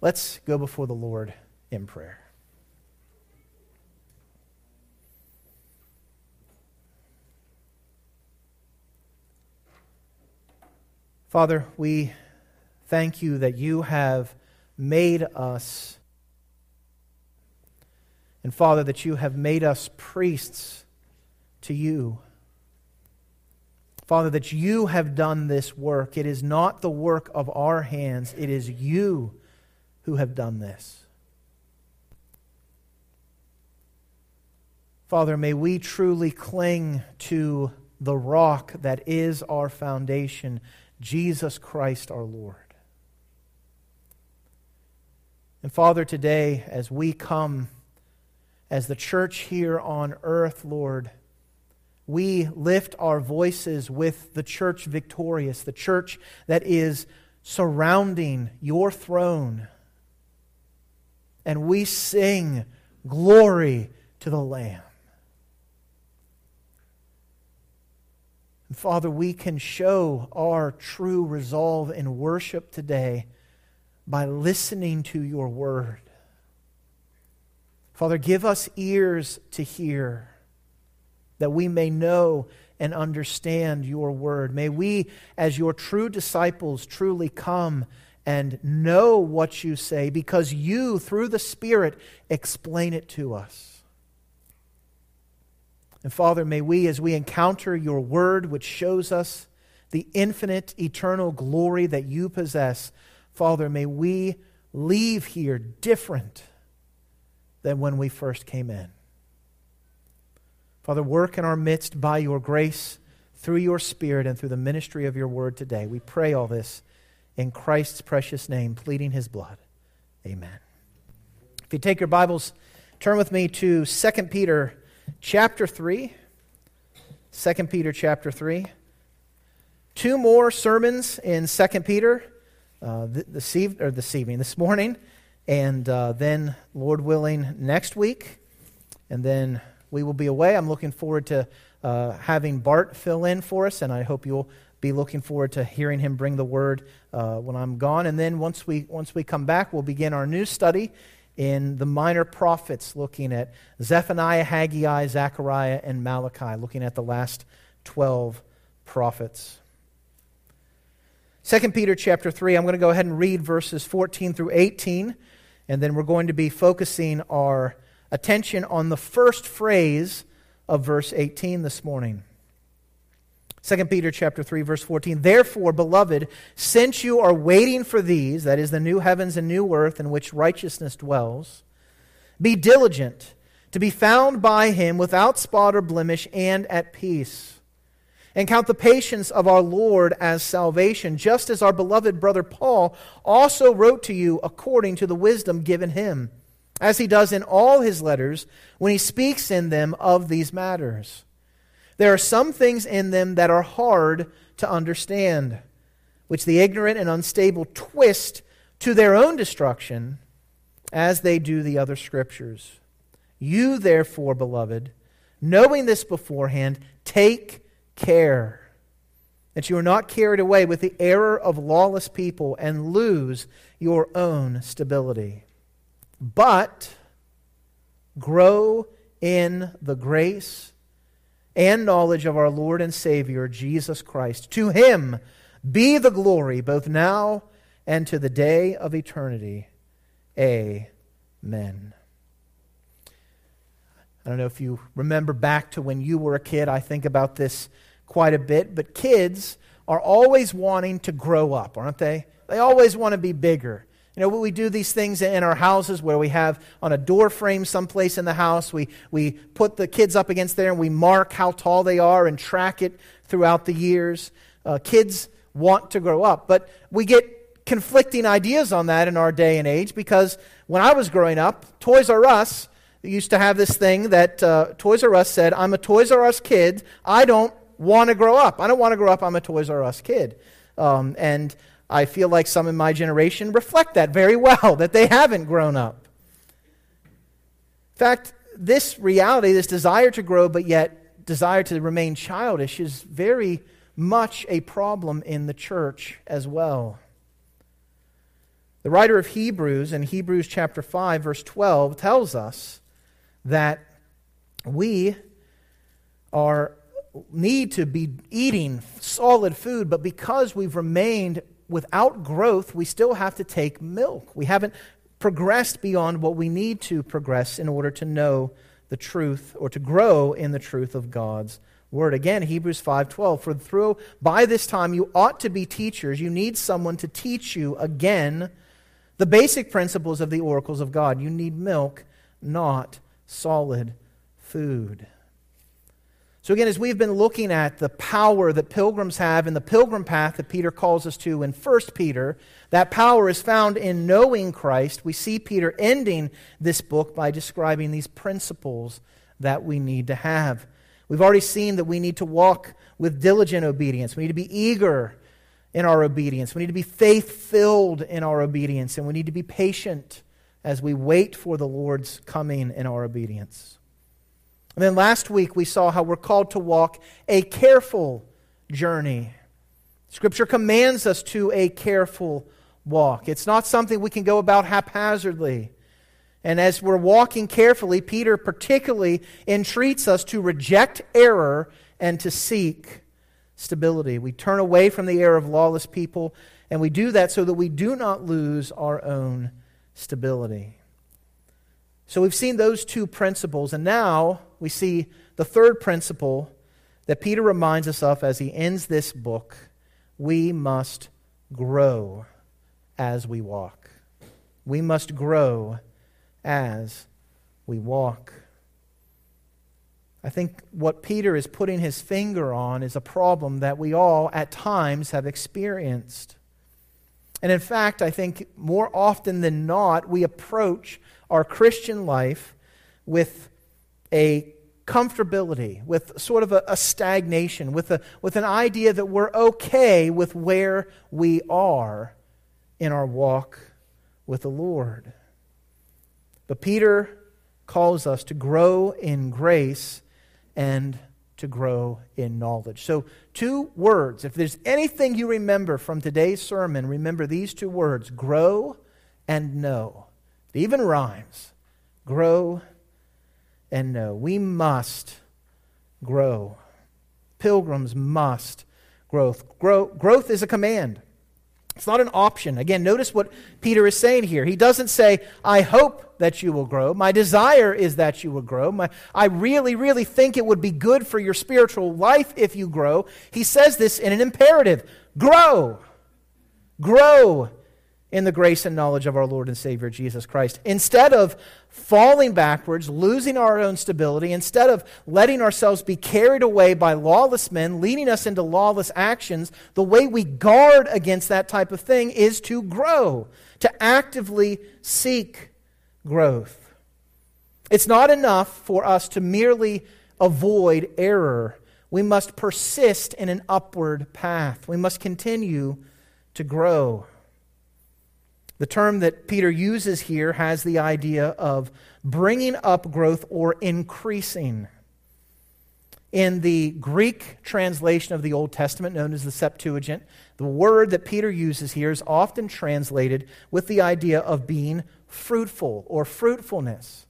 Let's go before the Lord in prayer. Father, we thank you that you have made us, and Father, that you have made us priests to you. Father, that you have done this work. It is not the work of our hands, it is you who have done this. Father, may we truly cling to the rock that is our foundation, Jesus Christ our Lord. And Father, today, as we come as the church here on earth, Lord, we lift our voices with the church victorious, the church that is surrounding your throne. And we sing glory to the Lamb. And Father, we can show our true resolve in worship today by listening to your word. Father, give us ears to hear that we may know and understand your word. May we, as your true disciples, truly come and know what you say because you, through the Spirit, explain it to us. And Father, may we, as we encounter your word, which shows us the infinite, eternal glory that you possess, Father, may we leave here different than when we first came in. Father, work in our midst by your grace, through your Spirit, and through the ministry of your word today. We pray all this in Christ's precious name, pleading his blood. Amen. If you take your Bibles, turn with me to 2 Peter chapter 3. 2 Peter chapter 3. Two more sermons in 2 Peter uh, this, or this evening, this morning, and uh, then, Lord willing, next week. And then we will be away. I'm looking forward to uh, having Bart fill in for us, and I hope you'll be looking forward to hearing him bring the word uh, when I'm gone. And then once we, once we come back, we'll begin our new study in the minor prophets, looking at Zephaniah, Haggai, Zechariah, and Malachi, looking at the last 12 prophets. 2 Peter chapter 3, I'm going to go ahead and read verses 14 through 18, and then we're going to be focusing our attention on the first phrase of verse 18 this morning. 2 Peter chapter 3 verse 14 Therefore beloved since you are waiting for these that is the new heavens and new earth in which righteousness dwells be diligent to be found by him without spot or blemish and at peace and count the patience of our Lord as salvation just as our beloved brother Paul also wrote to you according to the wisdom given him as he does in all his letters when he speaks in them of these matters. There are some things in them that are hard to understand, which the ignorant and unstable twist to their own destruction, as they do the other scriptures. You, therefore, beloved, knowing this beforehand, take care that you are not carried away with the error of lawless people and lose your own stability but grow in the grace and knowledge of our Lord and Savior, Jesus Christ. To him be the glory both now and to the day of eternity. Amen. I don't know if you remember back to when you were a kid. I think about this quite a bit, but kids are always wanting to grow up, aren't they? They always want to be bigger. You know, we do these things in our houses where we have on a door frame someplace in the house, we, we put the kids up against there and we mark how tall they are and track it throughout the years. Uh, kids want to grow up, but we get conflicting ideas on that in our day and age because when I was growing up, Toys R Us used to have this thing that uh, Toys R Us said, I'm a Toys R Us kid. I don't want to grow up. I don't want to grow up. I'm a Toys R Us kid. Um, and I feel like some in my generation reflect that very well, that they haven't grown up. In fact, this reality, this desire to grow, but yet desire to remain childish, is very much a problem in the church as well. The writer of Hebrews in Hebrews chapter 5 verse 12 tells us that we are need to be eating solid food, but because we've remained without growth, we still have to take milk. We haven't progressed beyond what we need to progress in order to know the truth or to grow in the truth of God's word. Again, Hebrews 5:12, for through by this time you ought to be teachers. You need someone to teach you again the basic principles of the oracles of God. You need milk, not solid food. So, again, as we've been looking at the power that pilgrims have in the pilgrim path that Peter calls us to in 1 Peter, that power is found in knowing Christ. We see Peter ending this book by describing these principles that we need to have. We've already seen that we need to walk with diligent obedience, we need to be eager in our obedience, we need to be faith filled in our obedience, and we need to be patient as we wait for the Lord's coming in our obedience. And then last week we saw how we're called to walk a careful journey. Scripture commands us to a careful walk. It's not something we can go about haphazardly. And as we're walking carefully, Peter particularly entreats us to reject error and to seek stability. We turn away from the error of lawless people, and we do that so that we do not lose our own stability. So we've seen those two principles, and now we see the third principle that Peter reminds us of as he ends this book. We must grow as we walk. We must grow as we walk. I think what Peter is putting his finger on is a problem that we all at times have experienced. And in fact, I think more often than not, we approach our Christian life with a comfortability, with sort of a, a, stagnation, with, a, with an idea that we're okay with where we are in our walk with the Lord. But Peter calls us to grow in grace and to grow in knowledge. So, two words. If there's anything you remember from today's sermon, remember these two words grow and know. It even rhymes. Grow and know. We must grow. Pilgrims must growth. Grow, growth is a command. It's not an option. Again, notice what Peter is saying here. He doesn't say, I hope that you will grow. My desire is that you will grow. My, I really, really think it would be good for your spiritual life if you grow. He says this in an imperative grow. Grow in the grace and knowledge of our Lord and Savior Jesus Christ. Instead of falling backwards, losing our own stability, instead of letting ourselves be carried away by lawless men, leading us into lawless actions, the way we guard against that type of thing is to grow, to actively seek growth. It's not enough for us to merely avoid error. We must persist in an upward path. We must continue to grow. The term that Peter uses here has the idea of bringing up growth or increasing. In the Greek translation of the Old Testament, known as the Septuagint, the word that Peter uses here is often translated with the idea of being fruitful or fruitfulness.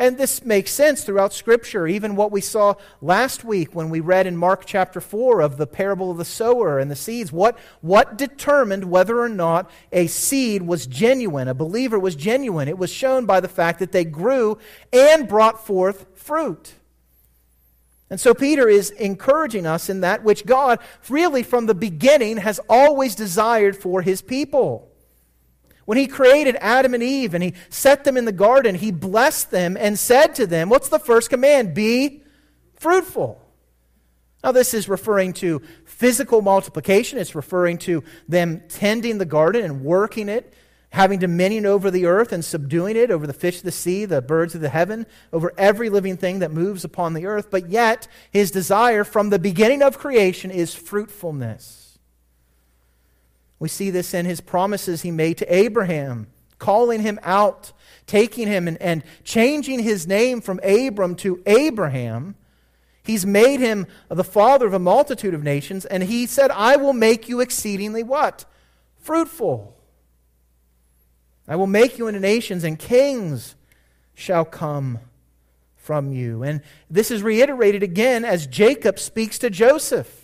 And this makes sense throughout Scripture, even what we saw last week when we read in Mark chapter 4 of the parable of the sower and the seeds. What, what determined whether or not a seed was genuine, a believer was genuine? It was shown by the fact that they grew and brought forth fruit. And so Peter is encouraging us in that which God, really from the beginning, has always desired for his people. When he created Adam and Eve and he set them in the garden, he blessed them and said to them, What's the first command? Be fruitful. Now, this is referring to physical multiplication. It's referring to them tending the garden and working it, having dominion over the earth and subduing it, over the fish of the sea, the birds of the heaven, over every living thing that moves upon the earth. But yet, his desire from the beginning of creation is fruitfulness. We see this in his promises he made to Abraham, calling him out, taking him and, and changing his name from Abram to Abraham. He's made him the father of a multitude of nations, and he said, I will make you exceedingly what? Fruitful. I will make you into nations, and kings shall come from you. And this is reiterated again as Jacob speaks to Joseph.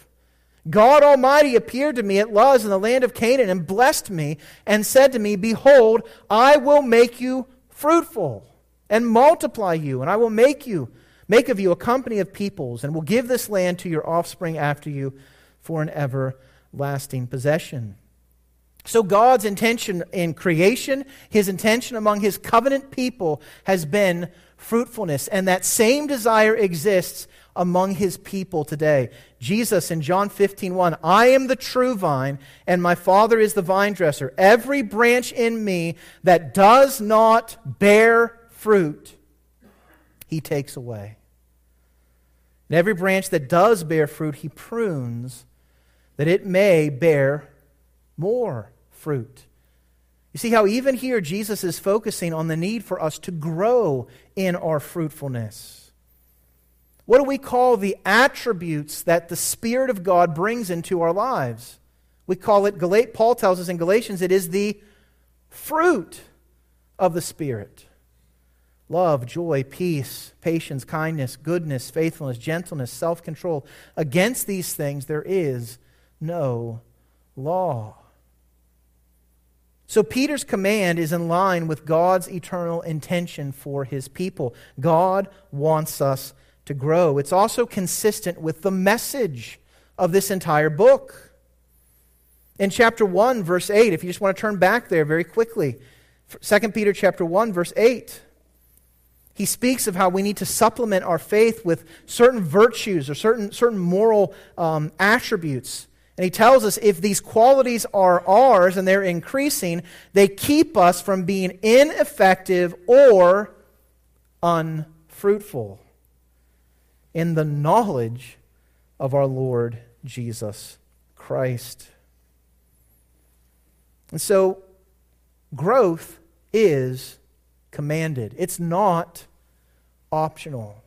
God Almighty appeared to me at Luz in the land of Canaan and blessed me and said to me, Behold, I will make you fruitful and multiply you, and I will make you make of you a company of peoples, and will give this land to your offspring after you for an everlasting possession. So, God's intention in creation, his intention among his covenant people, has been fruitfulness. And that same desire exists among his people today. Jesus in John 15, 1, I am the true vine, and my Father is the vine dresser. Every branch in me that does not bear fruit, he takes away. And every branch that does bear fruit, he prunes that it may bear more fruit. You see how even here Jesus is focusing on the need for us to grow in our fruitfulness. What do we call the attributes that the Spirit of God brings into our lives? We call it, Paul tells us in Galatians, it is the fruit of the Spirit love, joy, peace, patience, kindness, goodness, faithfulness, gentleness, self control. Against these things there is no law. So Peter's command is in line with God's eternal intention for his people. God wants us to grow. It's also consistent with the message of this entire book. In chapter 1 verse 8, if you just want to turn back there very quickly, 2 Peter chapter 1 verse 8, he speaks of how we need to supplement our faith with certain virtues or certain, certain moral um, attributes and he tells us if these qualities are ours and they're increasing, they keep us from being ineffective or unfruitful in the knowledge of our Lord Jesus Christ. And so, growth is commanded, it's not optional.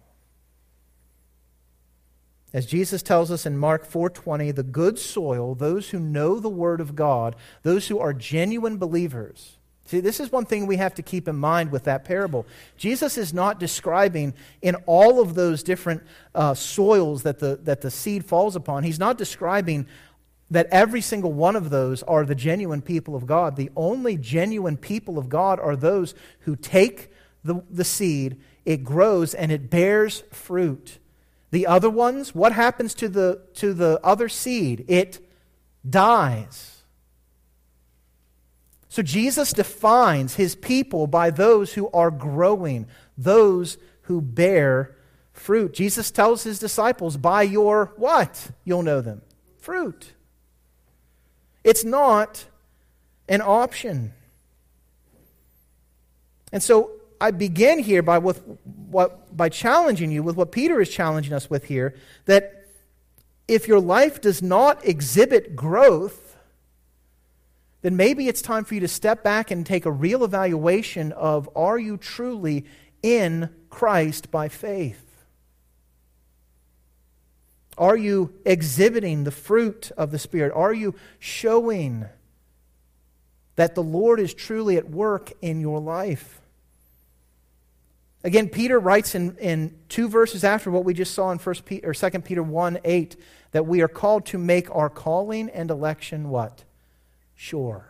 As Jesus tells us in Mark 4:20, the good soil, those who know the word of God, those who are genuine believers. See, this is one thing we have to keep in mind with that parable. Jesus is not describing in all of those different uh, soils that the, that the seed falls upon, he's not describing that every single one of those are the genuine people of God. The only genuine people of God are those who take the, the seed, it grows, and it bears fruit. The other ones, what happens to the, to the other seed? It dies. So Jesus defines his people by those who are growing, those who bear fruit. Jesus tells his disciples, by your what? You'll know them. Fruit. It's not an option. And so I begin here by, with what, by challenging you with what Peter is challenging us with here that if your life does not exhibit growth, then maybe it's time for you to step back and take a real evaluation of are you truly in Christ by faith? Are you exhibiting the fruit of the Spirit? Are you showing that the Lord is truly at work in your life? Again, Peter writes in, in two verses after what we just saw in First Peter, or 2 Peter 1 8 that we are called to make our calling and election what? Sure.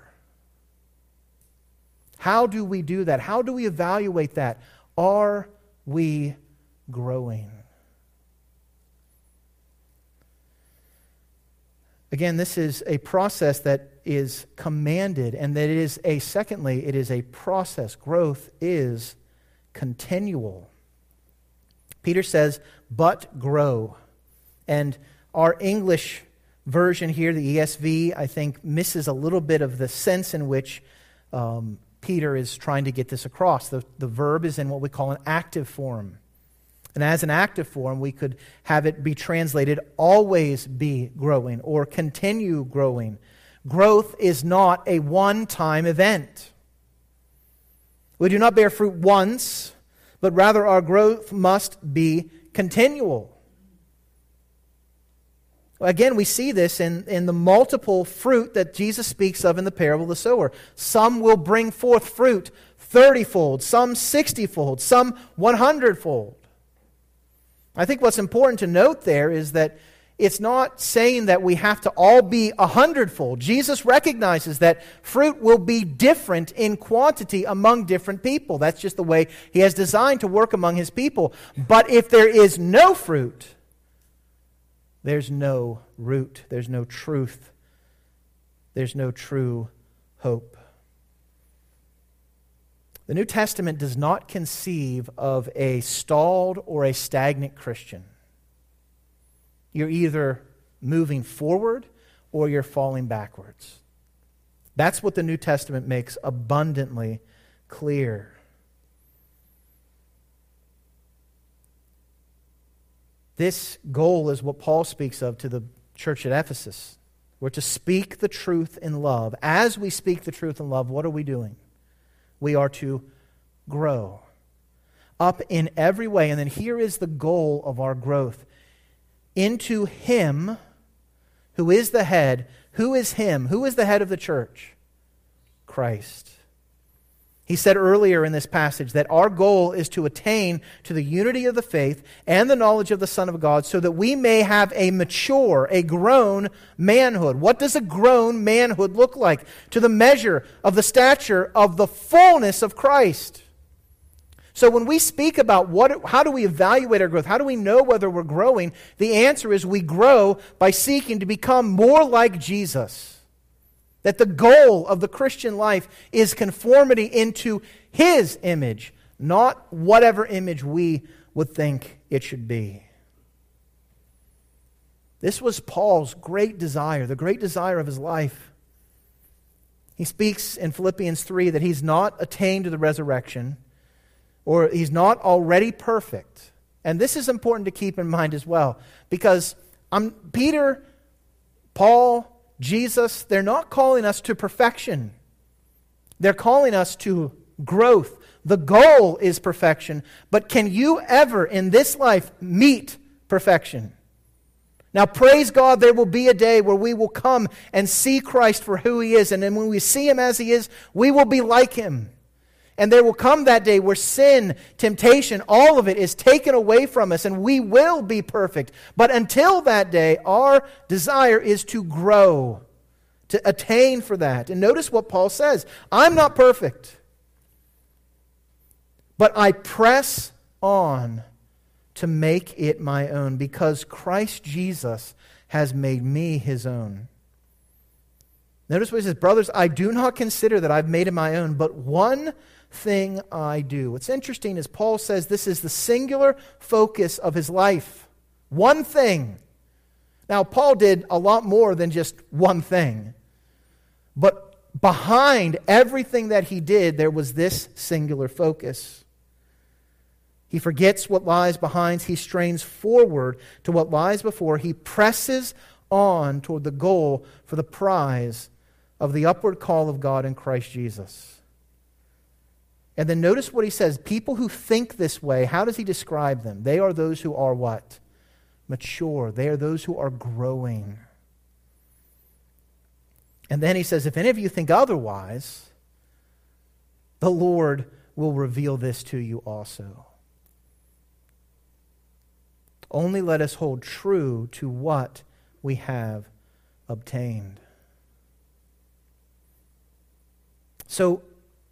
How do we do that? How do we evaluate that? Are we growing? Again, this is a process that is commanded, and that it is a, secondly, it is a process. Growth is continual. Peter says, but grow. And our English version here, the ESV, I think misses a little bit of the sense in which um, Peter is trying to get this across. The, the verb is in what we call an active form. And as an active form, we could have it be translated always be growing or continue growing. Growth is not a one time event. We do not bear fruit once, but rather our growth must be continual. Again, we see this in, in the multiple fruit that Jesus speaks of in the parable of the sower. Some will bring forth fruit thirtyfold, some sixtyfold, some one hundredfold. I think what's important to note there is that it's not saying that we have to all be a hundredfold. Jesus recognizes that fruit will be different in quantity among different people. That's just the way he has designed to work among his people. But if there is no fruit, there's no root, there's no truth, there's no true hope. The New Testament does not conceive of a stalled or a stagnant Christian. You're either moving forward or you're falling backwards. That's what the New Testament makes abundantly clear. This goal is what Paul speaks of to the church at Ephesus. We're to speak the truth in love. As we speak the truth in love, what are we doing? We are to grow up in every way. And then here is the goal of our growth into Him who is the head. Who is Him? Who is the head of the church? Christ. He said earlier in this passage that our goal is to attain to the unity of the faith and the knowledge of the Son of God so that we may have a mature, a grown manhood. What does a grown manhood look like? To the measure of the stature of the fullness of Christ. So when we speak about what, how do we evaluate our growth, how do we know whether we're growing, the answer is we grow by seeking to become more like Jesus. That the goal of the Christian life is conformity into His image, not whatever image we would think it should be. This was Paul's great desire, the great desire of his life. He speaks in Philippians 3 that he's not attained to the resurrection or he's not already perfect. And this is important to keep in mind as well, because um, Peter, Paul, Jesus, they're not calling us to perfection. They're calling us to growth. The goal is perfection, but can you ever in this life meet perfection? Now, praise God, there will be a day where we will come and see Christ for who he is. And then when we see him as he is, we will be like him. And there will come that day where sin, temptation, all of it is taken away from us and we will be perfect. But until that day, our desire is to grow, to attain for that. And notice what Paul says I'm not perfect, but I press on to make it my own because Christ Jesus has made me his own. Notice what he says, Brothers, I do not consider that I've made it my own, but one thing I do. What's interesting is Paul says this is the singular focus of his life. One thing. Now, Paul did a lot more than just one thing. But behind everything that he did, there was this singular focus. He forgets what lies behind. He strains forward to what lies before. He presses on toward the goal for the prize of the upward call of God in Christ Jesus. And then notice what he says people who think this way, how does he describe them? They are those who are what? Mature. They are those who are growing. And then he says, if any of you think otherwise, the Lord will reveal this to you also. Only let us hold true to what we have obtained. So,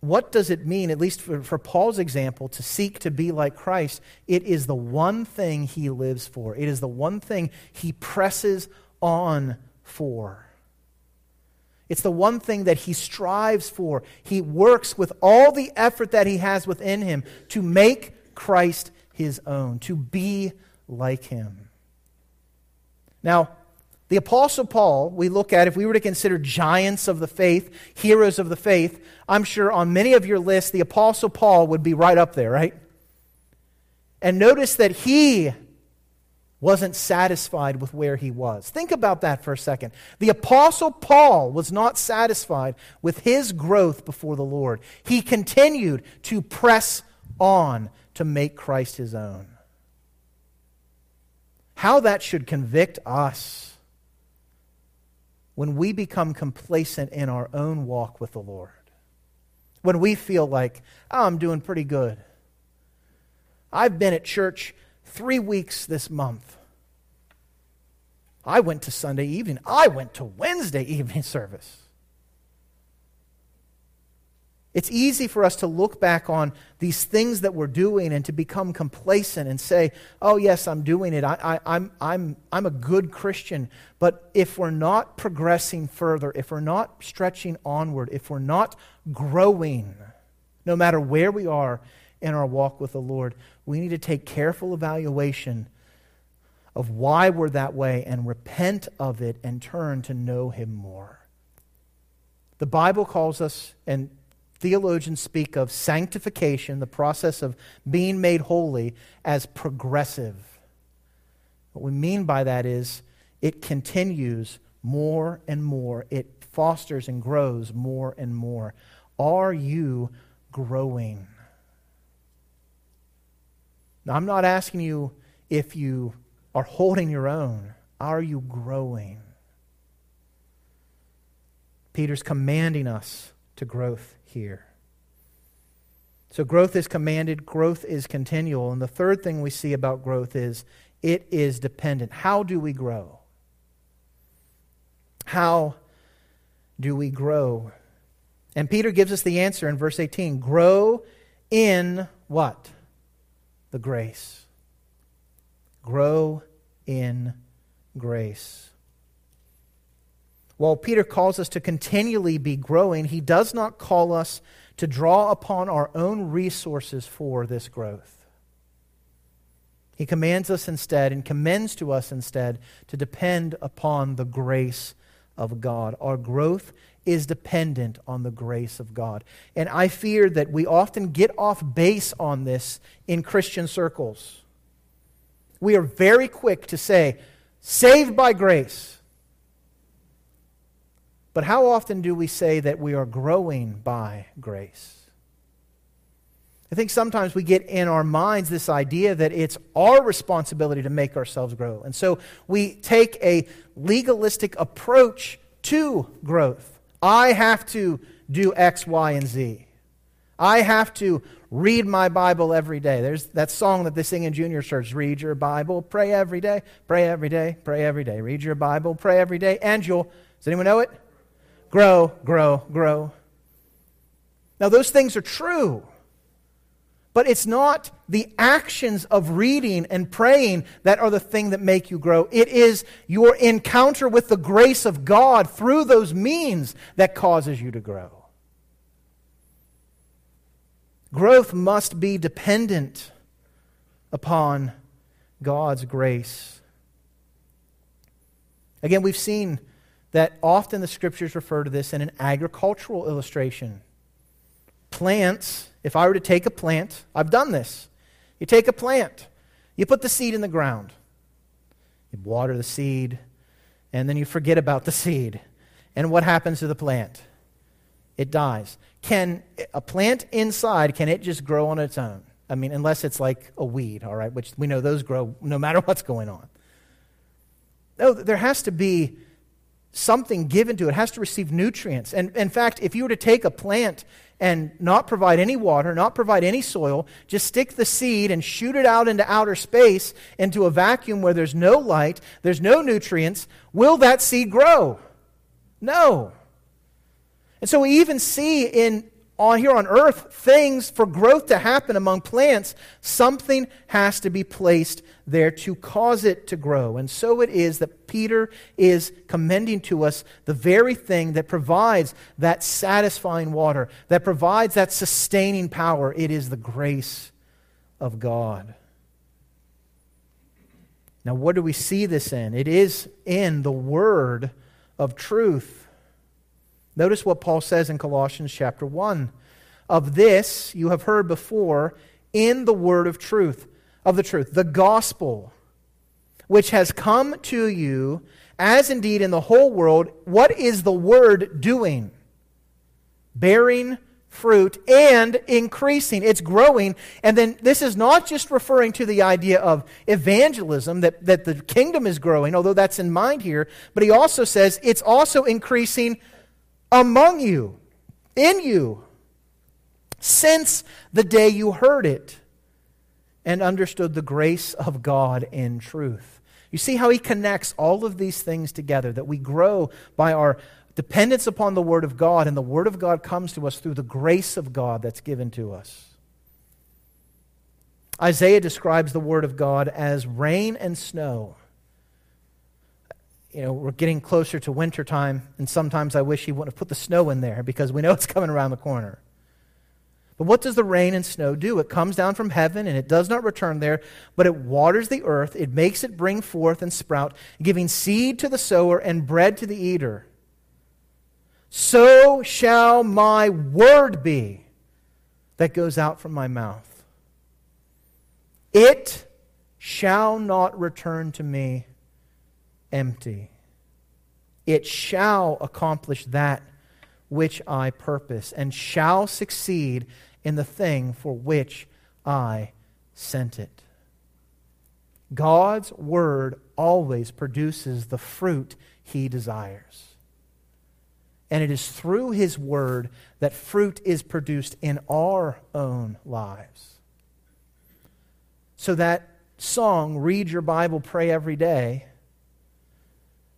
what does it mean, at least for, for, Paul's example, to seek to be like Christ? It is the one thing he lives for, it is the one thing he presses on for. It's the one thing that he strives for. He works with all the effort that he has within him to make Christ his own, to be like him. Now, the Apostle Paul, we look at, if we were to consider giants of the faith, heroes of the faith, I'm sure on many of your lists, the Apostle Paul would be right up there, right? And notice that he wasn't satisfied with where he was. Think about that for a second. The Apostle Paul was not satisfied with his growth before the Lord, he continued to press on to make Christ his own. How that should convict us when we become complacent in our own walk with the Lord. When we feel like, oh, I'm doing pretty good. I've been at church three weeks this month. I went to Sunday evening. I went to Wednesday evening service. It's easy for us to look back on these things that we're doing and to become complacent and say, oh, yes, I'm doing it. I, I, I'm, I'm, I'm a good Christian. But if we're not progressing further, if we're not stretching onward, if we're not growing, no matter where we are in our walk with the Lord, we need to take careful evaluation of why we're that way and repent of it and turn to know Him more. The Bible calls us, and theologians speak of sanctification, the process of being made holy, as progressive. What we mean by that is it continues more and more, it fosters and grows more and more. Are you growing? Now, I'm not asking you if you are holding your own. Are you growing? Peter's commanding us to growth here. So growth is commanded, growth is continual. And the third thing we see about growth is it is dependent. How do we grow? How do we grow? And Peter gives us the answer in verse 18 grow in what? The grace. Grow in grace. While Peter calls us to continually be growing, he does not call us to draw upon our own resources for this growth. He commands us instead and commends to us instead to depend upon the grace of God. Our growth is dependent on the grace of God. And I fear that we often get off base on this in Christian circles. We are very quick to say, saved by grace. But how often do we say that we are growing by grace? I think sometimes we get in our minds this idea that it's our responsibility to make ourselves grow. And so we take a legalistic approach to growth. I have to do X, Y, and Z. I have to read my Bible every day. There's that song that they sing in junior church read your Bible, pray every day, pray every day, pray every day. Read your Bible, pray every day, and you'll. Does anyone know it? Grow, grow, grow. Now, those things are true. But it's not the actions of reading and praying that are the thing that make you grow. It is your encounter with the grace of God through those means that causes you to grow. Growth must be dependent upon God's grace. Again, we've seen that often the scriptures refer to this in an agricultural illustration. Plants, if I were to take a plant, I've done this. You take a plant, you put the seed in the ground, you water the seed, and then you forget about the seed. And what happens to the plant? It dies. Can a plant inside, can it just grow on its own? I mean, unless it's like a weed, all right, which we know those grow no matter what's going on. No, there has to be something given to it. it has to receive nutrients. And in fact, if you were to take a plant and not provide any water, not provide any soil, just stick the seed and shoot it out into outer space, into a vacuum where there's no light, there's no nutrients, will that seed grow? No. And so we even see in on here on earth things for growth to happen among plants, something has to be placed there to cause it to grow. And so it is that Peter is commending to us the very thing that provides that satisfying water, that provides that sustaining power. It is the grace of God. Now, what do we see this in? It is in the word of truth. Notice what Paul says in Colossians chapter 1. Of this you have heard before in the word of truth, of the truth, the gospel, which has come to you, as indeed in the whole world. What is the word doing? Bearing fruit and increasing. It's growing. And then this is not just referring to the idea of evangelism, that, that the kingdom is growing, although that's in mind here, but he also says it's also increasing among you, in you, since the day you heard it and understood the grace of God in truth. You see how he connects all of these things together, that we grow by our dependence upon the Word of God, and the Word of God comes to us through the grace of God that's given to us. Isaiah describes the Word of God as rain and snow. You know, we're getting closer to wintertime, and sometimes I wish he wouldn't have put the snow in there because we know it's coming around the corner. But what does the rain and snow do? It comes down from heaven and it does not return there, but it waters the earth, it makes it bring forth and sprout, giving seed to the sower and bread to the eater. So shall my word be that goes out from my mouth. It shall not return to me empty. It shall accomplish that which I purpose, and shall succeed in the thing for which I sent it. God's word always produces the fruit he desires. And it is through his word that fruit is produced in our own lives. So that song, Read Your Bible, Pray Every Day,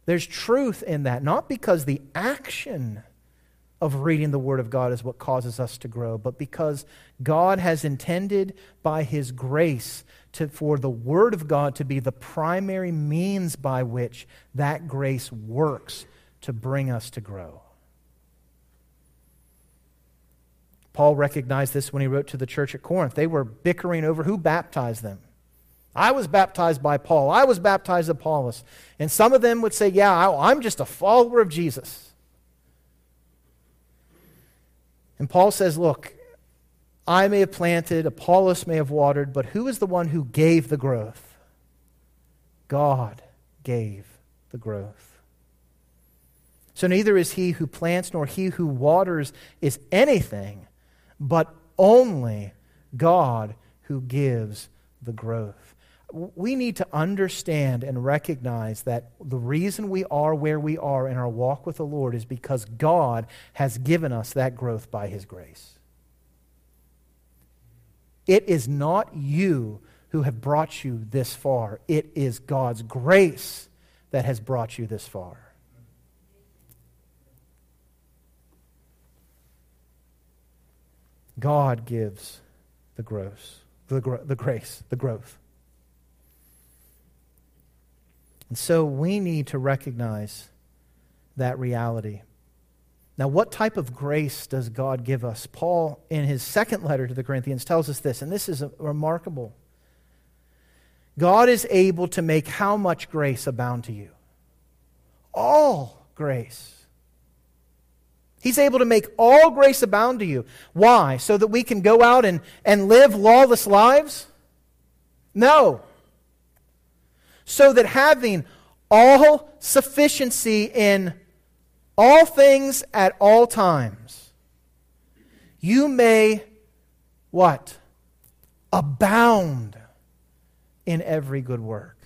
there's truth in that, not because the action of reading the Word of God is what causes us to grow, but because God has intended by His grace to, for the Word of God to be the primary means by which that grace works to bring us to grow. Paul recognized this when he wrote to the church at Corinth. They were bickering over who baptized them. I was baptized by Paul. I was baptized by Apollos. And some of them would say, Yeah, I'm just a follower of Jesus. And Paul says, Look, I may have planted, Apollos may have watered, but who is the one who gave the growth? God gave the growth. So neither is he who plants nor he who waters is anything, but only God who gives the growth we need to understand and recognize that the reason we are where we are in our walk with the Lord is because God has given us that growth by His grace. It is not you who have brought you this far, it is God's grace that has brought you this far. God gives the growth, the, the grace, the growth. And so we need to recognize that reality. Now, what type of grace does God give us? Paul, in his second letter to the Corinthians, tells us this, and this is remarkable. God is able to make how much grace abound to you? All grace. He's able to make all grace abound to you. Why? So that we can go out and, and live lawless lives? No so that having all sufficiency in all things at all times, you may what? Abound in every good work.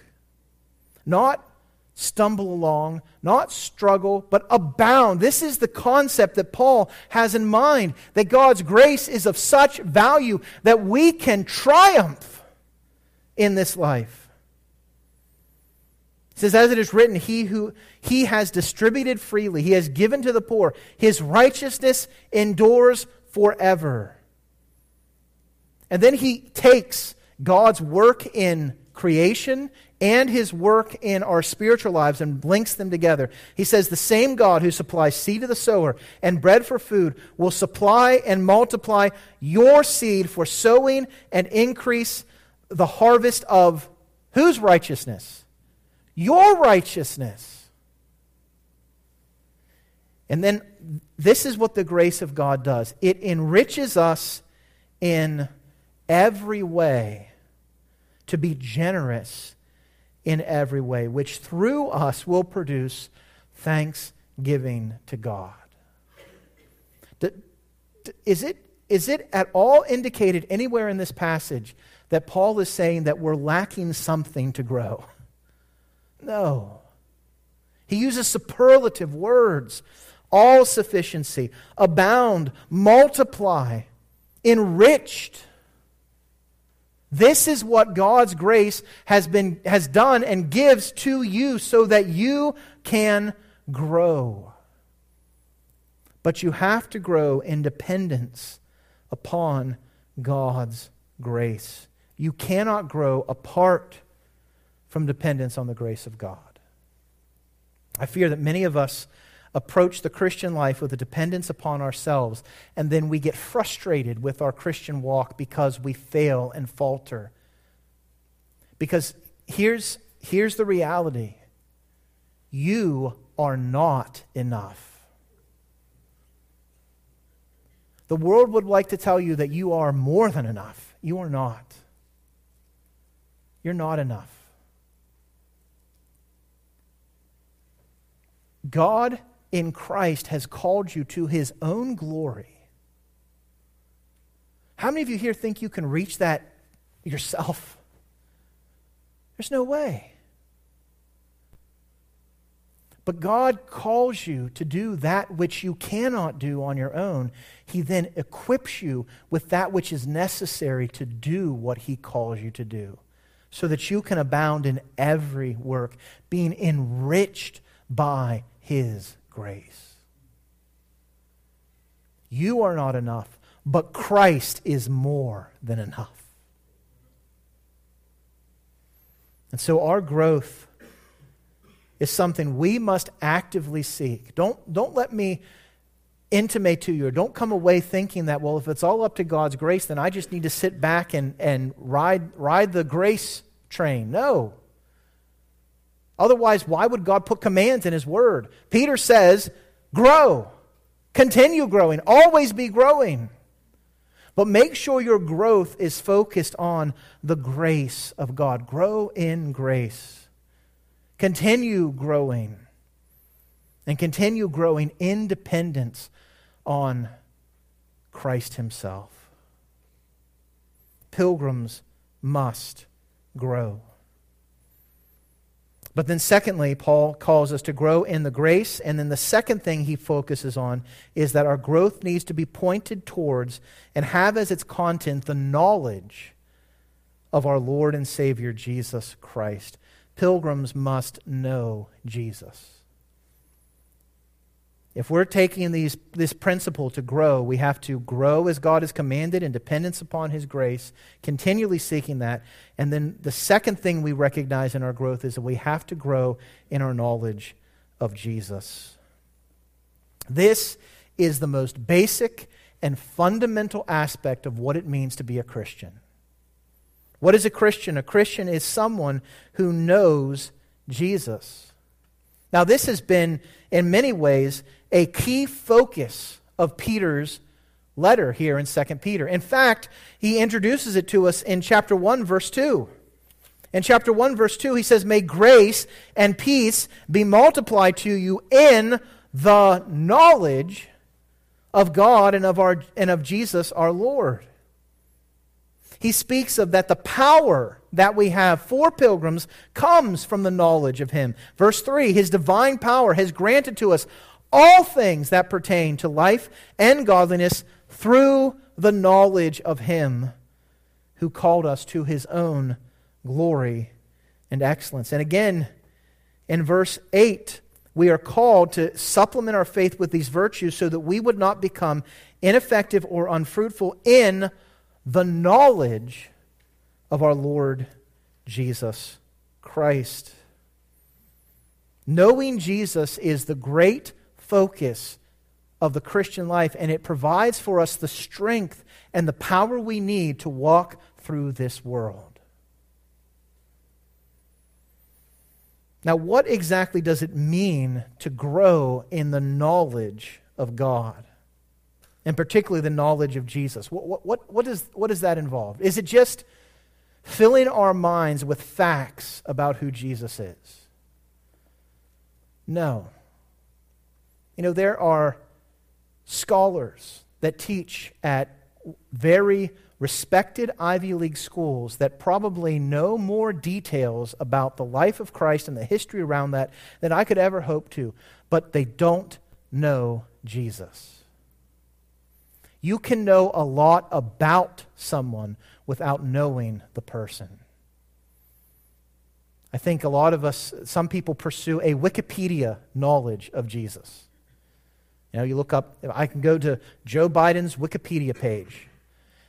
Not stumble along, not struggle, but abound. This is the concept that Paul has in mind that God's grace is of such value that we can triumph in this life. Says, as it is written, he who he has distributed freely, he has given to the poor, his righteousness endures forever. And then he takes God's work in creation and his work in our spiritual lives and links them together. He says, The same God who supplies seed to the sower and bread for food will supply and multiply your seed for sowing and increase the harvest of whose righteousness? Your righteousness. And then this is what the grace of God does it enriches us in every way to be generous in every way, which through us will produce thanksgiving to God. is it, is it at all indicated anywhere in this passage that Paul is saying that we're lacking something to grow? No. He uses superlative words all sufficiency, abound, multiply, enriched. This is what God's grace has, been, has done and gives to you so that you can grow. But you have to grow in dependence upon God's grace. You cannot grow apart from dependence on the grace of God. I fear that many of us approach the Christian life with a dependence upon ourselves, and then we get frustrated with our Christian walk because we fail and falter. Because here's, here's the reality you are not enough. The world would like to tell you that you are more than enough. You are not. You're not enough. God in Christ has called you to his own glory. How many of you here think you can reach that yourself? There's no way. But God calls you to do that which you cannot do on your own. He then equips you with that which is necessary to do what He calls you to do, so that you can abound in every work, being enriched by His grace. You are not enough, but Christ is more than enough. And so our growth is something we must actively seek. Don't, don't let me intimate to you, or don't come away thinking that, well, if it's all up to God's grace, then I just need to sit back and, and ride, ride the grace train. No. Otherwise, why would God put commands in His Word? Peter says, grow, continue growing, always be growing. But make sure your growth is focused on the grace of God. Grow in grace. Continue growing. And continue growing in dependence on Christ Himself. Pilgrims must grow. But then, secondly, Paul calls us to grow in the grace. And then the second thing he focuses on is that our growth needs to be pointed towards and have as its content the knowledge of our Lord and Savior Jesus Christ. Pilgrims must know Jesus. If we're taking these, this principle to grow, we have to grow as God has commanded in dependence upon His grace, continually seeking that. And then the second thing we recognize in our growth is that we have to grow in our knowledge of Jesus. This is the most basic and fundamental aspect of what it means to be a Christian. What is a Christian? A Christian is someone who knows Jesus. Now, this has been, in many ways, a key focus of Peter's letter here in 2 Peter. In fact, he introduces it to us in chapter 1, verse 2. In chapter 1, verse 2, he says, May grace and peace be multiplied to you in the knowledge of God and of, our, and of Jesus our Lord. He speaks of that the power that we have for pilgrims comes from the knowledge of Him. Verse 3 His divine power has granted to us all things that pertain to life and godliness through the knowledge of Him who called us to His own glory and excellence. And again, in verse 8, we are called to supplement our faith with these virtues so that we would not become ineffective or unfruitful in the knowledge of our Lord Jesus Christ. Knowing Jesus is the great focus of the Christian life, and it provides for us the strength and the power we need to walk through this world. Now, what exactly does it mean to grow in the knowledge of God? And particularly the knowledge of Jesus. What, what, what, is, what does that involve? Is it just filling our minds with facts about who Jesus is? No. You know, there are scholars that teach at very respected Ivy League schools that probably know more details about the life of Christ and the history around that than I could ever hope to, but they don't know Jesus. You can know a lot about someone without knowing the person. I think a lot of us, some people pursue a Wikipedia knowledge of Jesus. You know, you look up, I can go to Joe Biden's Wikipedia page,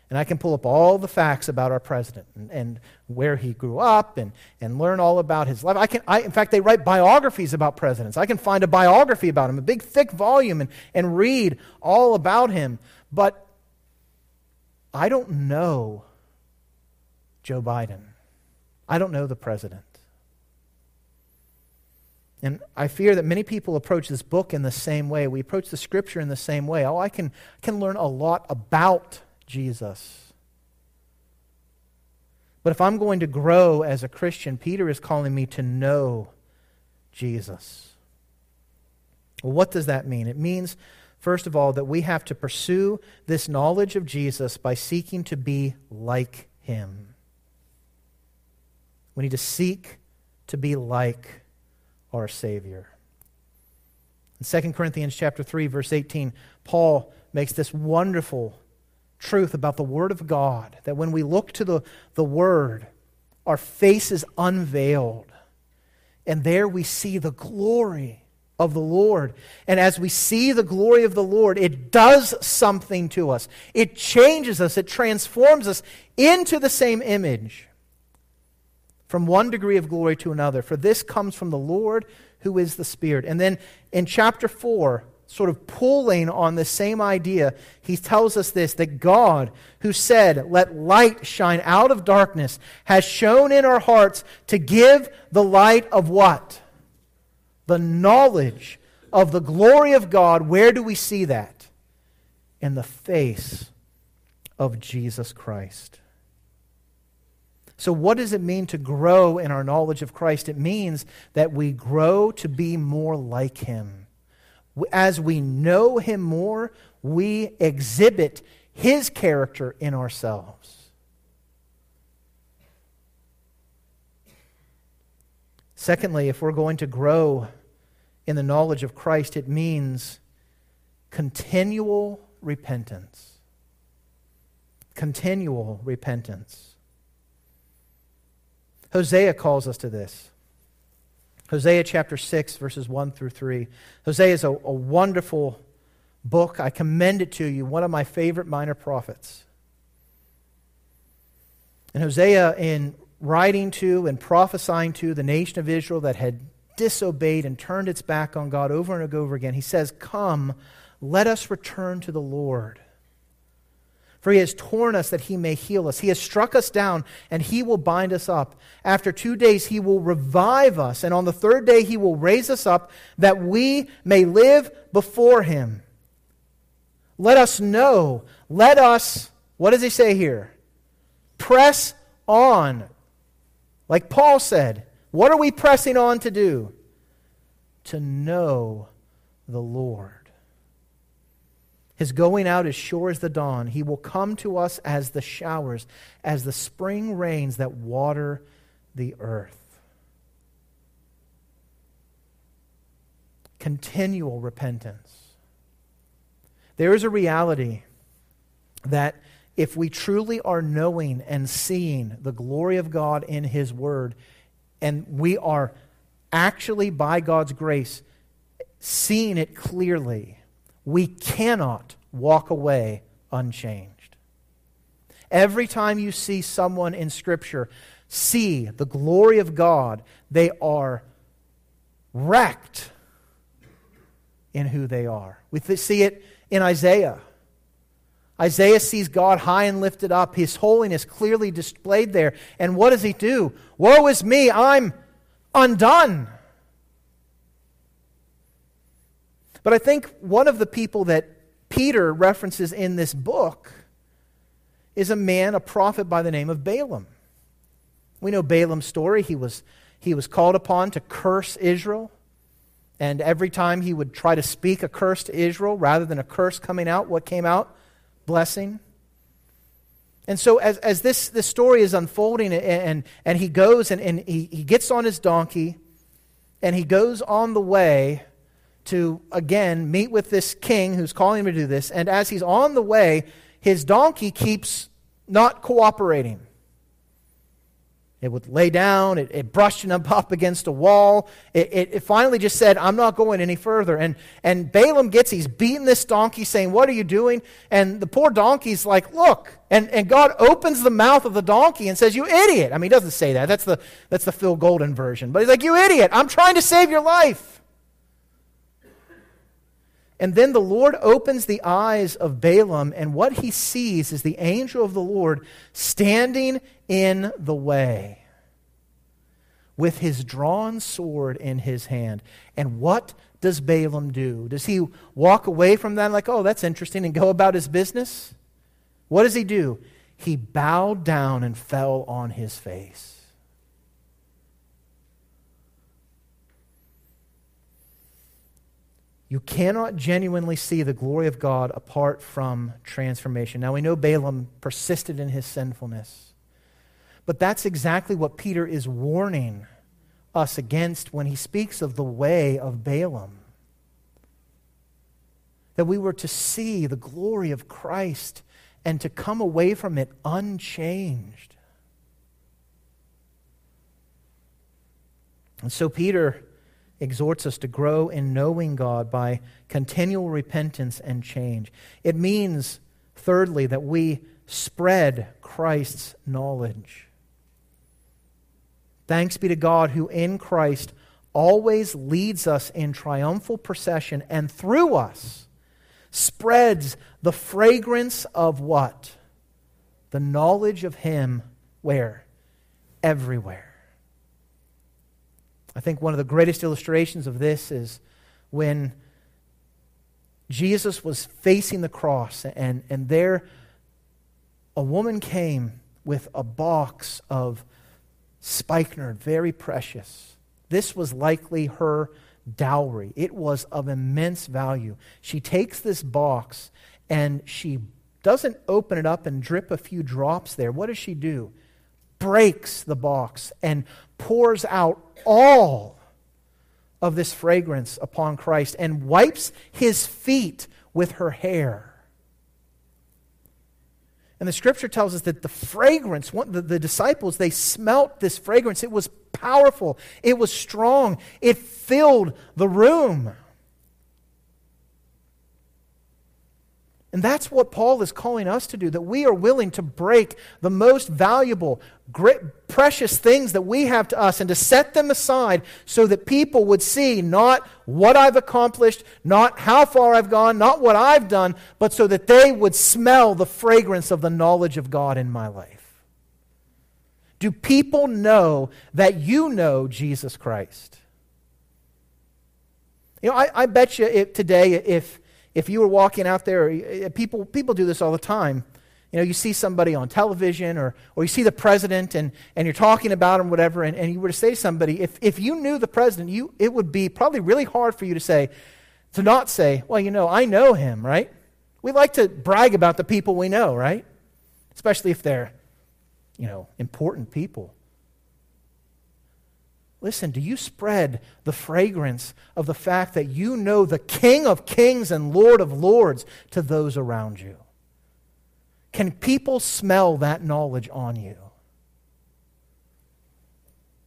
and I can pull up all the facts about our president and, and where he grew up and, and learn all about his life. I can, I, in fact, they write biographies about presidents. I can find a biography about him, a big, thick volume, and, and read all about him. But I don't know Joe Biden. I don't know the president. And I fear that many people approach this book in the same way. We approach the scripture in the same way. Oh, I can, can learn a lot about Jesus. But if I'm going to grow as a Christian, Peter is calling me to know Jesus. Well, what does that mean? It means, first of all, that we have to pursue this knowledge of Jesus by seeking to be like him. We need to seek to be like our Savior. In 2 Corinthians chapter 3, verse 18, Paul makes this wonderful truth about the Word of God that when we look to the, the Word, our face is unveiled. And there we see the glory of the Lord. And as we see the glory of the Lord, it does something to us. It changes us, it transforms us into the same image from one degree of glory to another. For this comes from the Lord who is the Spirit. And then in chapter 4, sort of pulling on the same idea, he tells us this that God, who said, Let light shine out of darkness, has shone in our hearts to give the light of what? The knowledge of the glory of God. Where do we see that? In the face of Jesus Christ. So, what does it mean to grow in our knowledge of Christ? It means that we grow to be more like Him. As we know Him more, we exhibit His character in ourselves. Secondly, if we're going to grow in the knowledge of Christ, it means continual repentance. Continual repentance. Hosea calls us to this. Hosea chapter 6, verses 1 through 3. Hosea is a, a wonderful book. I commend it to you, one of my favorite minor prophets. And Hosea, in writing to and prophesying to the nation of Israel that had disobeyed and turned its back on God over and over again, he says, Come, let us return to the Lord. For he has torn us that he may heal us. He has struck us down, and he will bind us up. After two days, he will revive us, and on the third day, he will raise us up that we may live before him. Let us know. Let us, what does he say here? Press on. Like Paul said, what are we pressing on to do? To know the Lord. His going out is sure as the dawn. He will come to us as the showers, as the spring rains that water the earth. Continual repentance. There is a reality that if we truly are knowing and seeing the glory of God in His Word, and we are actually, by God's grace, seeing it clearly, we cannot walk away unchanged. Every time you see someone in Scripture see the glory of God, they are wrecked in who they are. We see it in Isaiah. Isaiah sees God high and lifted up, His holiness clearly displayed there. And what does he do? Woe is me, I'm undone. But I think one of the people that Peter references in this book is a man, a prophet by the name of Balaam. We know Balaam's story. He was, he was called upon to curse Israel. And every time he would try to speak a curse to Israel, rather than a curse coming out, what came out? blessing. And so, as, as this, this story is unfolding, and, and, and he goes and, and he, he gets on his donkey, and he goes on the way to, again, meet with this king who's calling him to do this. And as he's on the way, his donkey keeps not cooperating. It would lay down, it, it brushed him up against a wall. It, it, it, finally just said, I'm not going any further. And, and Balaam gets, he's beating this donkey, saying, What are you doing? And the poor donkey's like, Look. And, and God opens the mouth of the donkey and says, You idiot. I mean, he doesn't say that. That's the, that's the Phil Golden version. But he's like, You idiot. I'm trying to save your life. And then the Lord opens the eyes of Balaam, and what he sees is the angel of the Lord standing in the way with his drawn sword in his hand. And what does Balaam do? Does he walk away from that like, oh, that's interesting, and go about his business? What does he do? He bowed down and fell on his face. You cannot genuinely see the glory of God apart from transformation. Now, we know Balaam persisted in his sinfulness, but that's exactly what Peter is warning us against when he speaks of the way of Balaam. That we were to see the glory of Christ and to come away from it unchanged. And so, Peter exhorts us to grow in knowing God by continual repentance and change. It means, thirdly, that we spread Christ's knowledge. Thanks be to God who in Christ always leads us in triumphal procession and through us spreads the fragrance of what? The knowledge of Him where? Everywhere. I think one of the greatest illustrations of this is when Jesus was facing the cross, and, and there a woman came with a box of spikenard, very precious. This was likely her dowry. It was of immense value. She takes this box and she doesn't open it up and drip a few drops there. What does she do? Breaks the box and pours out all of this fragrance upon Christ and wipes his feet with her hair. And the scripture tells us that the fragrance, the, disciples, they smelt this fragrance. It was powerful, it was strong, it filled the room. And that's what Paul is calling us to do that we are willing to break the most valuable, great, precious things that we have to us and to set them aside so that people would see not what I've accomplished, not how far I've gone, not what I've done, but so that they would smell the fragrance of the knowledge of God in my life. Do people know that you know Jesus Christ? You know, I, I bet you if, today, if if you were walking out there, people, people do this all the time. You know, you see somebody on television or, or you see the president and, and you're talking about him, whatever, and, and you were to say to somebody, if, if you knew the president, you, it would be probably really hard for you to say, to not say, well, you know, I know him, right? We like to brag about the people we know, right? Especially if they're, you know, important people. Listen, do you spread the fragrance of the fact that you know the King of kings and Lord of lords to those around you? Can people smell that knowledge on you?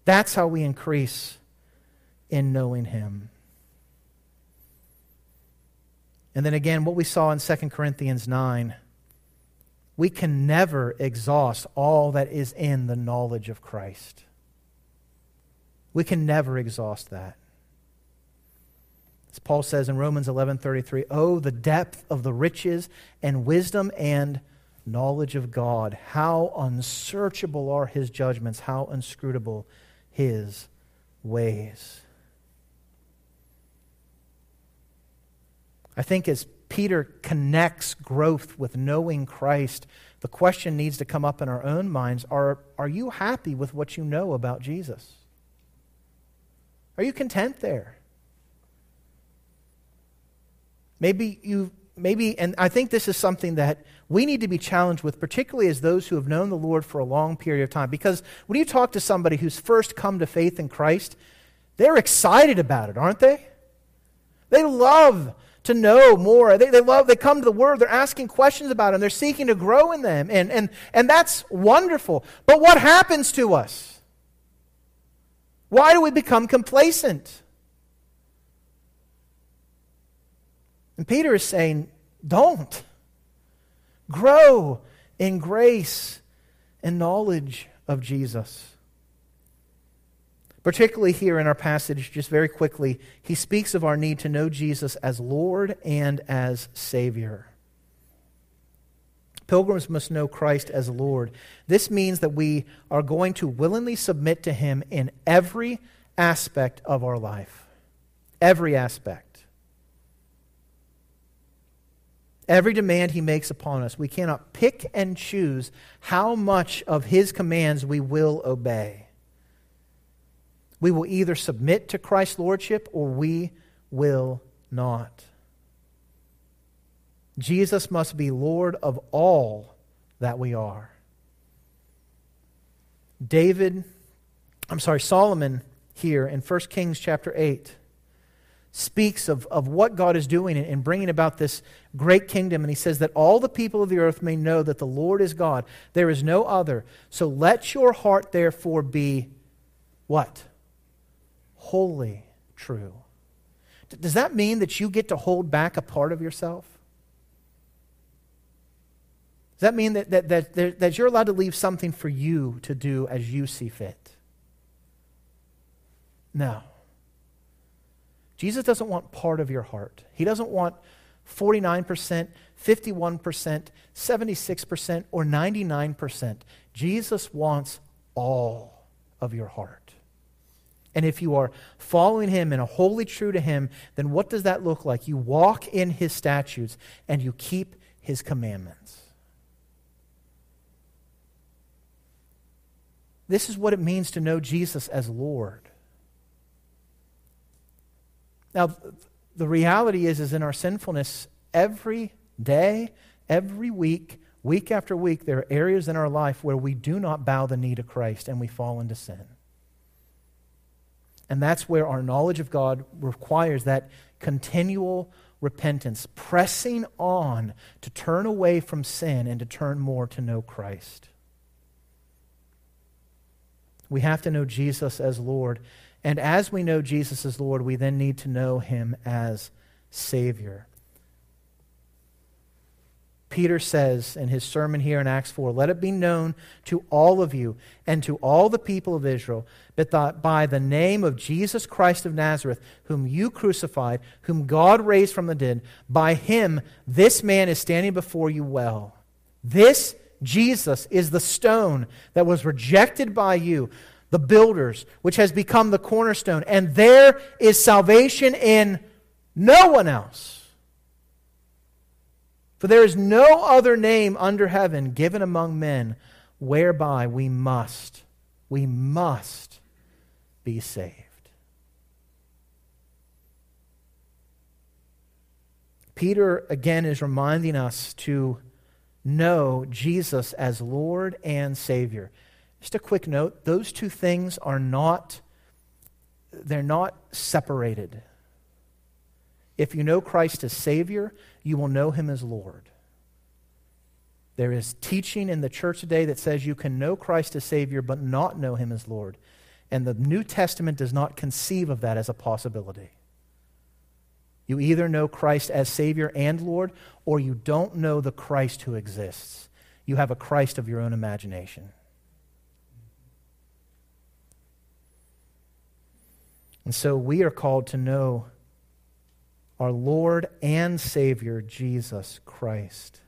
That's how we increase in knowing Him. And then again, what we saw in 2 Corinthians 9 we can never exhaust all that is in the knowledge of Christ. We can never exhaust that. As Paul says in Romans 11:33, "Oh, the depth of the riches and wisdom and knowledge of God. How unsearchable are his judgments, how inscrutable his ways." I think as Peter connects growth with knowing Christ, the question needs to come up in our own minds are, are you happy with what you know about Jesus? Are you content there? Maybe you maybe, and I think this is something that we need to be challenged with, particularly as those who have known the Lord for a long period of time. Because when you talk to somebody who's first come to faith in Christ, they're excited about it, aren't they? They love to know more. They, they love, they come to the Word, they're asking questions about them, they're seeking to grow in them, and, and, and that's wonderful. But what happens to us? Why do we become complacent? And Peter is saying, don't. Grow in grace and knowledge of Jesus. Particularly here in our passage, just very quickly, he speaks of our need to know Jesus as Lord and as Savior. Pilgrims must know Christ as Lord. This means that we are going to willingly submit to Him in every aspect of our life. Every aspect. every demand he makes upon us. We cannot pick and choose how much of his commands we will obey. We will either submit to Christ's lordship or we will not. Jesus must be Lord of all that we are. David, I'm sorry, Solomon here in 1 Kings chapter 8 speaks of, of what God is doing in bringing about this great kingdom. And he says that all the people of the earth may know that the Lord is God. There is no other. So let your heart therefore be what? Wholly, true. Does that mean that you get to hold back a part of yourself? Does that mean that, that, that, that you're allowed to leave something for you to do as you see fit? No. Jesus doesn't want part of your heart. He doesn't want 49%, 51%, 76%, or 99%. Jesus wants all of your heart. And if you are following him and are wholly true to him, then what does that look like? You walk in his statutes and you keep his commandments. This is what it means to know Jesus as Lord. Now, the reality is, is in our sinfulness, every day, every week, week after week, there are areas in our life where we do not bow the knee to Christ and we fall into sin. And that's where our knowledge of God requires that continual repentance, pressing on to turn away from sin and to turn more to know Christ. We have to know Jesus as Lord. And as we know Jesus as Lord, we then need to know him as Savior. Peter says in his sermon here in Acts 4 Let it be known to all of you and to all the people of Israel that by the name of Jesus Christ of Nazareth, whom you crucified, whom God raised from the dead, by him this man is standing before you well. This Jesus is the stone that was rejected by you the builders, which has become the cornerstone. And there is salvation in no one else. For there is no other name under heaven given among men whereby we must, we must be saved. Peter again is reminding us to know Jesus as Lord and Savior. Just a quick note, those two things are not they're not separated. If you know Christ as Savior, you will know him as Lord. There is teaching in the church today that says you can know Christ as Savior but not know him as Lord. And the New Testament does not conceive of that as a possibility. You either know Christ as Savior and Lord, or you don't know the Christ who exists. You have a Christ of your own imagination. And so we are called to know our Lord and Savior, Jesus Christ.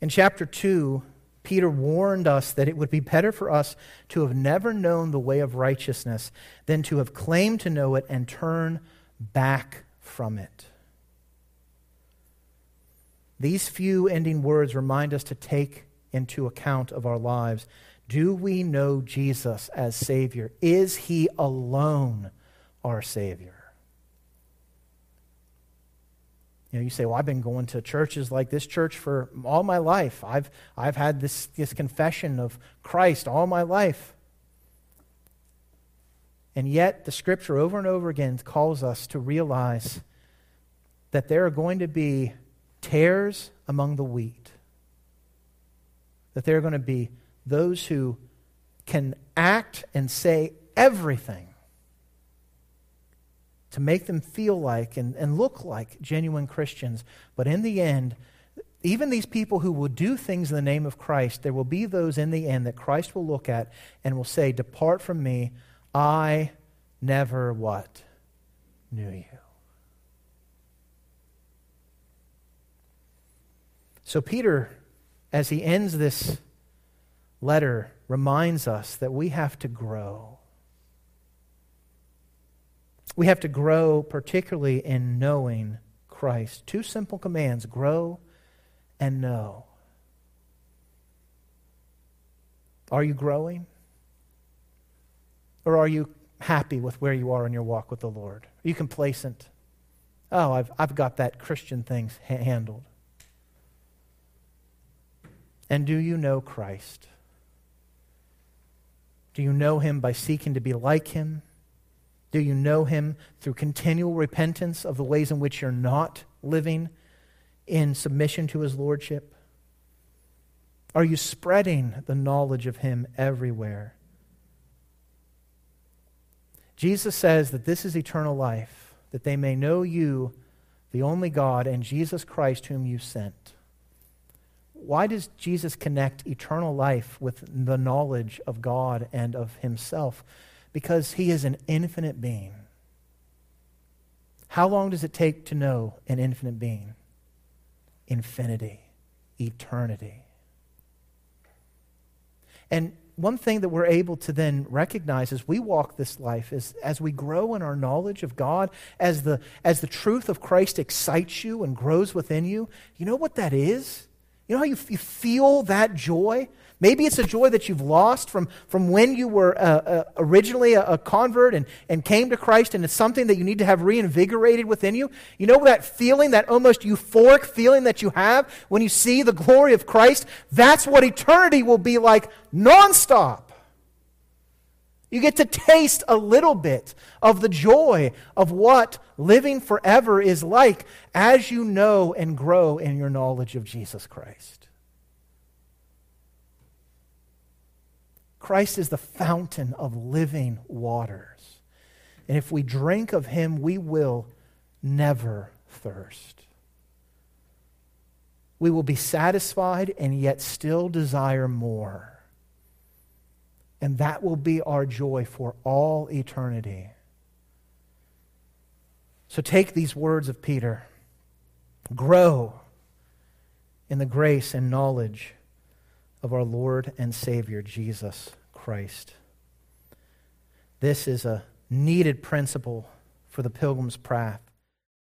In chapter 2, Peter warned us that it would be better for us to have never known the way of righteousness than to have claimed to know it and turn back from it. These few ending words remind us to take into account of our lives do we know Jesus as Savior? Is He alone our Savior? You know, you say, well, I've been going to churches like this church for all my life. I've, I've had this, this confession of Christ all my life. And yet, the scripture over and over again calls us to realize that there are going to be tares among the wheat. That there are going to be those who can act and say everything to make them feel like and, and look like genuine Christians. But in the end, even these people who will do things in the name of Christ, there will be those in the end that Christ will look at and will say, Depart from me, I never what? Knew you. So, Peter, as he ends this letter, reminds us that we have to grow. We have to grow, particularly in knowing Christ. Two simple commands grow and know. Are you growing? Or are you happy with where you are in your walk with the Lord? Are you complacent? Oh, I've, I've got that Christian thing ha- handled. And do you know Christ? Do you know him by seeking to be like him? Do you know him through continual repentance of the ways in which you're not living in submission to his lordship? Are you spreading the knowledge of him everywhere? Jesus says that this is eternal life, that they may know you, the only God, and Jesus Christ, whom you sent. Why does Jesus connect eternal life with the knowledge of God and of himself? Because he is an infinite being. How long does it take to know an infinite being? Infinity, eternity. And one thing that we're able to then recognize as we walk this life is as we grow in our knowledge of God, as the, as the truth of Christ excites you and grows within you, you know what that is? You know how you, you feel that joy? Maybe it's a joy that you've lost from, from when you were uh, uh, originally a, a, convert and, and came to Christ, and it's something that you need to have reinvigorated within you. You know that feeling, that almost euphoric feeling that you have when you see the glory of Christ? That's what eternity will be like nonstop. You get to taste a little bit of the joy of what living forever is like as you know and grow in your knowledge of Jesus Christ. Christ is the fountain of living waters. And if we drink of him, we will never thirst. We will be satisfied and yet still desire more. And that will be our joy for all eternity. So take these words of Peter grow in the grace and knowledge of our Lord and Savior, Jesus Christ. This is a needed principle for the pilgrim's path